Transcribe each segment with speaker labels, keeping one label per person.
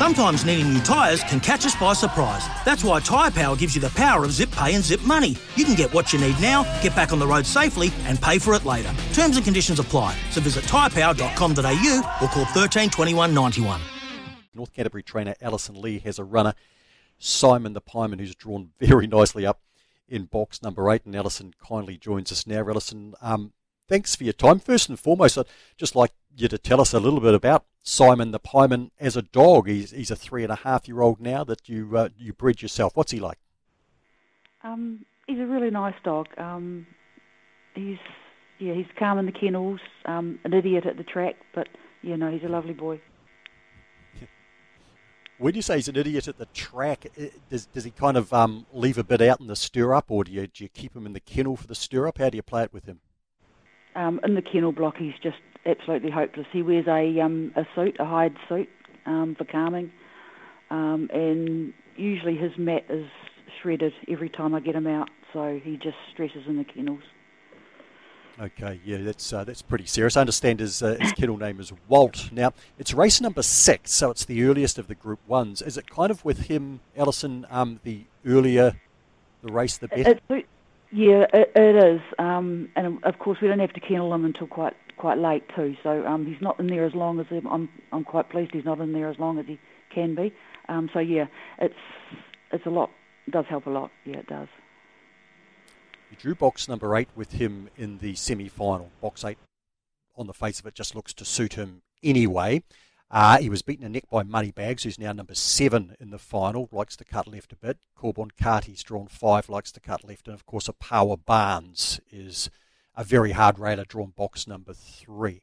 Speaker 1: Sometimes needing new tyres can catch us by surprise. That's why Tyre Power gives you the power of zip pay and zip money. You can get what you need now, get back on the road safely, and pay for it later. Terms and conditions apply. So visit tyrepower.com.au or call 13 21 91.
Speaker 2: North Canterbury trainer Alison Lee has a runner, Simon the Pieman, who's drawn very nicely up in box number eight. And Alison kindly joins us now. Alison, um, thanks for your time. First and foremost, I'd just like you to tell us a little bit about Simon the Pieman as a dog. He's, he's a three and a half year old now that you uh, you bred yourself. What's he like?
Speaker 3: Um, he's a really nice dog. Um, he's yeah, he's calm in the kennels, um, an idiot at the track, but you know he's a lovely boy.
Speaker 2: When you say he's an idiot at the track, does, does he kind of um, leave a bit out in the stirrup, or do you, do you keep him in the kennel for the stirrup? How do you play it with him?
Speaker 3: Um, in the kennel block, he's just absolutely hopeless. He wears a um, a suit, a hide suit, um, for calming, um, and usually his mat is shredded every time I get him out. So he just stresses in the kennels.
Speaker 2: Okay, yeah, that's uh, that's pretty serious. I understand his, uh, his kennel name is Walt. Now, it's race number six, so it's the earliest of the Group Ones. Is it kind of with him, Alison? Um, the earlier the race, the better.
Speaker 3: It, yeah, it, it is, um, and of course we don't have to kennel him until quite quite late too. So um, he's not in there as long as I'm. I'm quite pleased he's not in there as long as he can be. Um, so yeah, it's it's a lot. It does help a lot. Yeah, it does.
Speaker 2: You drew box number eight with him in the semi-final. Box eight, on the face of it, just looks to suit him anyway. Uh, he was beaten a neck by Moneybags, who's now number seven in the final, likes to cut left a bit. Corbon Carty's drawn five, likes to cut left. And of course, a Power Barnes is a very hard railer, drawn box number three.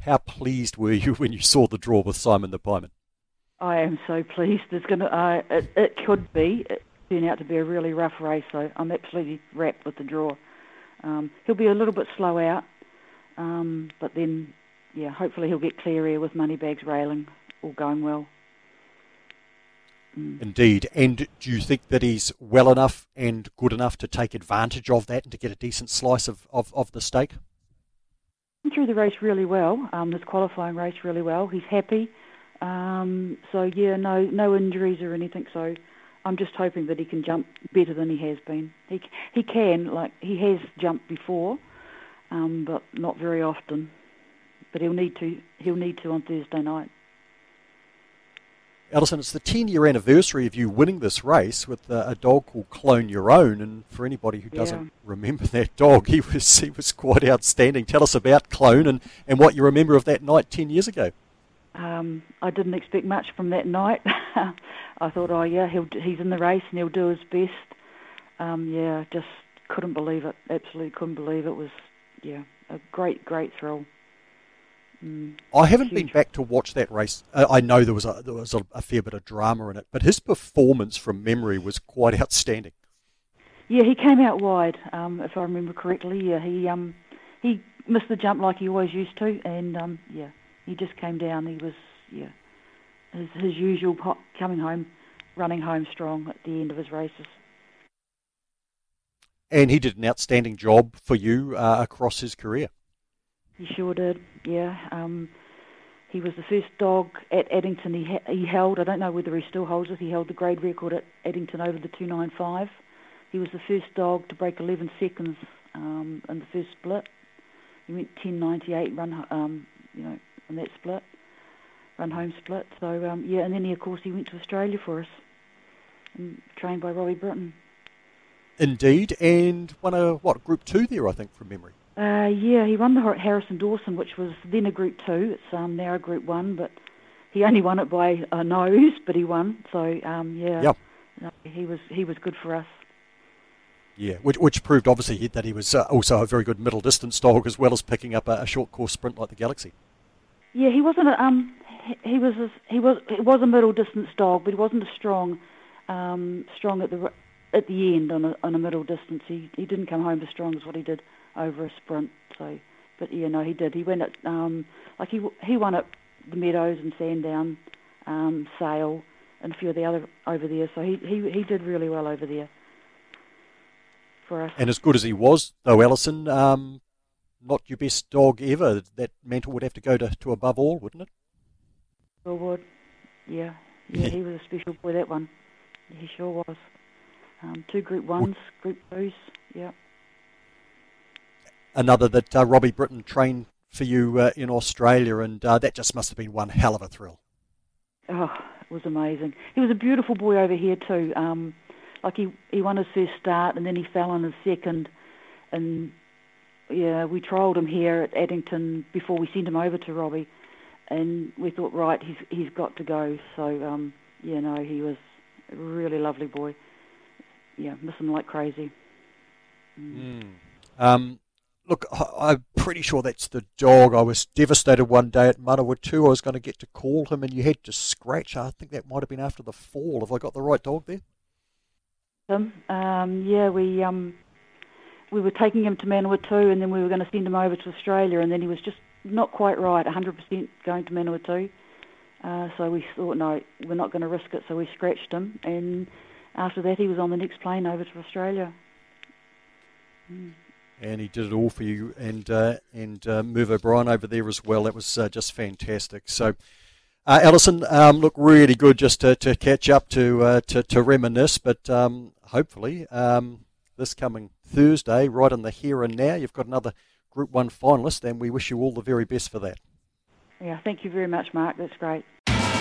Speaker 2: How pleased were you when you saw the draw with Simon the Pieman?
Speaker 3: I am so pleased. It's gonna. Uh, it, it could be. It turned out to be a really rough race, so I'm absolutely wrapped with the draw. Um, he'll be a little bit slow out, um, but then yeah, hopefully he'll get clear air with Moneybags railing, all going well.
Speaker 2: Indeed. And do you think that he's well enough and good enough to take advantage of that and to get a decent slice of, of, of the stake?
Speaker 3: Through the race really well, um, this qualifying race really well. He's happy. Um, so, yeah, no, no injuries or anything. So I'm just hoping that he can jump better than he has been. He, he can, like, he has jumped before, um, but not very often but he'll need to. He'll need to on Thursday night.
Speaker 2: Alison, it's the 10 year anniversary of you winning this race with uh, a dog called Clone Your Own. And for anybody who doesn't yeah. remember that dog, he was, he was quite outstanding. Tell us about Clone and, and what you remember of that night 10 years ago.
Speaker 3: Um, I didn't expect much from that night. I thought, oh, yeah, he'll, he's in the race and he'll do his best. Um, yeah, just couldn't believe it. Absolutely couldn't believe it. it was, yeah, a great, great thrill.
Speaker 2: Mm. I haven't Huge. been back to watch that race. I know there was a there was a, a, fair bit of drama in it, but his performance from memory was quite outstanding.
Speaker 3: Yeah, he came out wide, um, if I remember correctly. Yeah, he um, he missed the jump like he always used to, and um, yeah, he just came down. He was yeah, his, his usual coming home, running home strong at the end of his races.
Speaker 2: And he did an outstanding job for you uh, across his career.
Speaker 3: He sure did. Yeah. Um, he was the first dog at Addington he, ha- he held. I don't know whether he still holds it. He held the grade record at Addington over the 295. He was the first dog to break 11 seconds um, in the first split. He went 10.98 run, um, you know, in that split, run home split. So um, yeah, and then he of course he went to Australia for us, and trained by Robbie Britton.
Speaker 2: Indeed, and won a what Group Two there, I think, from memory.
Speaker 3: Uh, yeah, he won the Harrison Dawson, which was then a Group Two. It's um, now a Group One, but he only won it by a nose, but he won. So um, yeah,
Speaker 2: yep.
Speaker 3: Uh, he was he was good for us.
Speaker 2: Yeah, which, which proved obviously that he was uh, also a very good middle distance dog as well as picking up a, a, short course sprint like the Galaxy.
Speaker 3: Yeah, he wasn't. A, um, he, was. A, he was. He was a middle distance dog, but he wasn't a strong, um, strong at the at the end on a on a middle distance. He he didn't come home as strong as what he did over a sprint. So, but yeah, no, he did. He went at um, like he he won at the Meadows and Sandown, um, Sale, and a few of the other over there. So he he he did really well over there for us.
Speaker 2: And as good as he was, though, Alison, um, not your best dog ever. That mental would have to go to, to above all, wouldn't it?
Speaker 3: Sure would. Yeah. Yeah, he was a special boy, that one. He sure was. Um, two Group 1s, Group 2s, yeah.
Speaker 2: Another that uh, Robbie Britton trained for you uh, in Australia, and uh, that just must have been one hell of a thrill.
Speaker 3: Oh, it was amazing. He was a beautiful boy over here too. Um, like he he won his first start, and then he fell on his second, and yeah, we trialled him here at Addington before we sent him over to Robbie, and we thought, right, he's he's got to go. So um, yeah, no, he was a really lovely boy. Yeah, miss him like crazy.
Speaker 2: Mm. Mm. Um, look, I, am pretty sure that's the dog. I was devastated one day at Manawa Manawatu. I was going to get to call him, and you had to scratch. I think that might have been after the fall. Have I got the right dog there?
Speaker 3: Um, um yeah, we um, we were taking him to Manawatu and then we were going to send him over to Australia and then he was just not quite right, 100% going to Manawatu. Uh, so we thought, no, we're not going to risk it, so we scratched him and after that he was on the next plane over to Australia.
Speaker 2: Mm. And he did it all for you and uh, and uh, O'Brien over there as well. That was uh, just fantastic. So, uh, Alison, um, look, really good just to, to catch up to uh, to, to reminisce, but um, hopefully um, this coming Thursday, right in the here and now. You've got another Group 1 finalist, and we wish you all the very best for that.
Speaker 3: Yeah, thank you very much, Mark. That's great.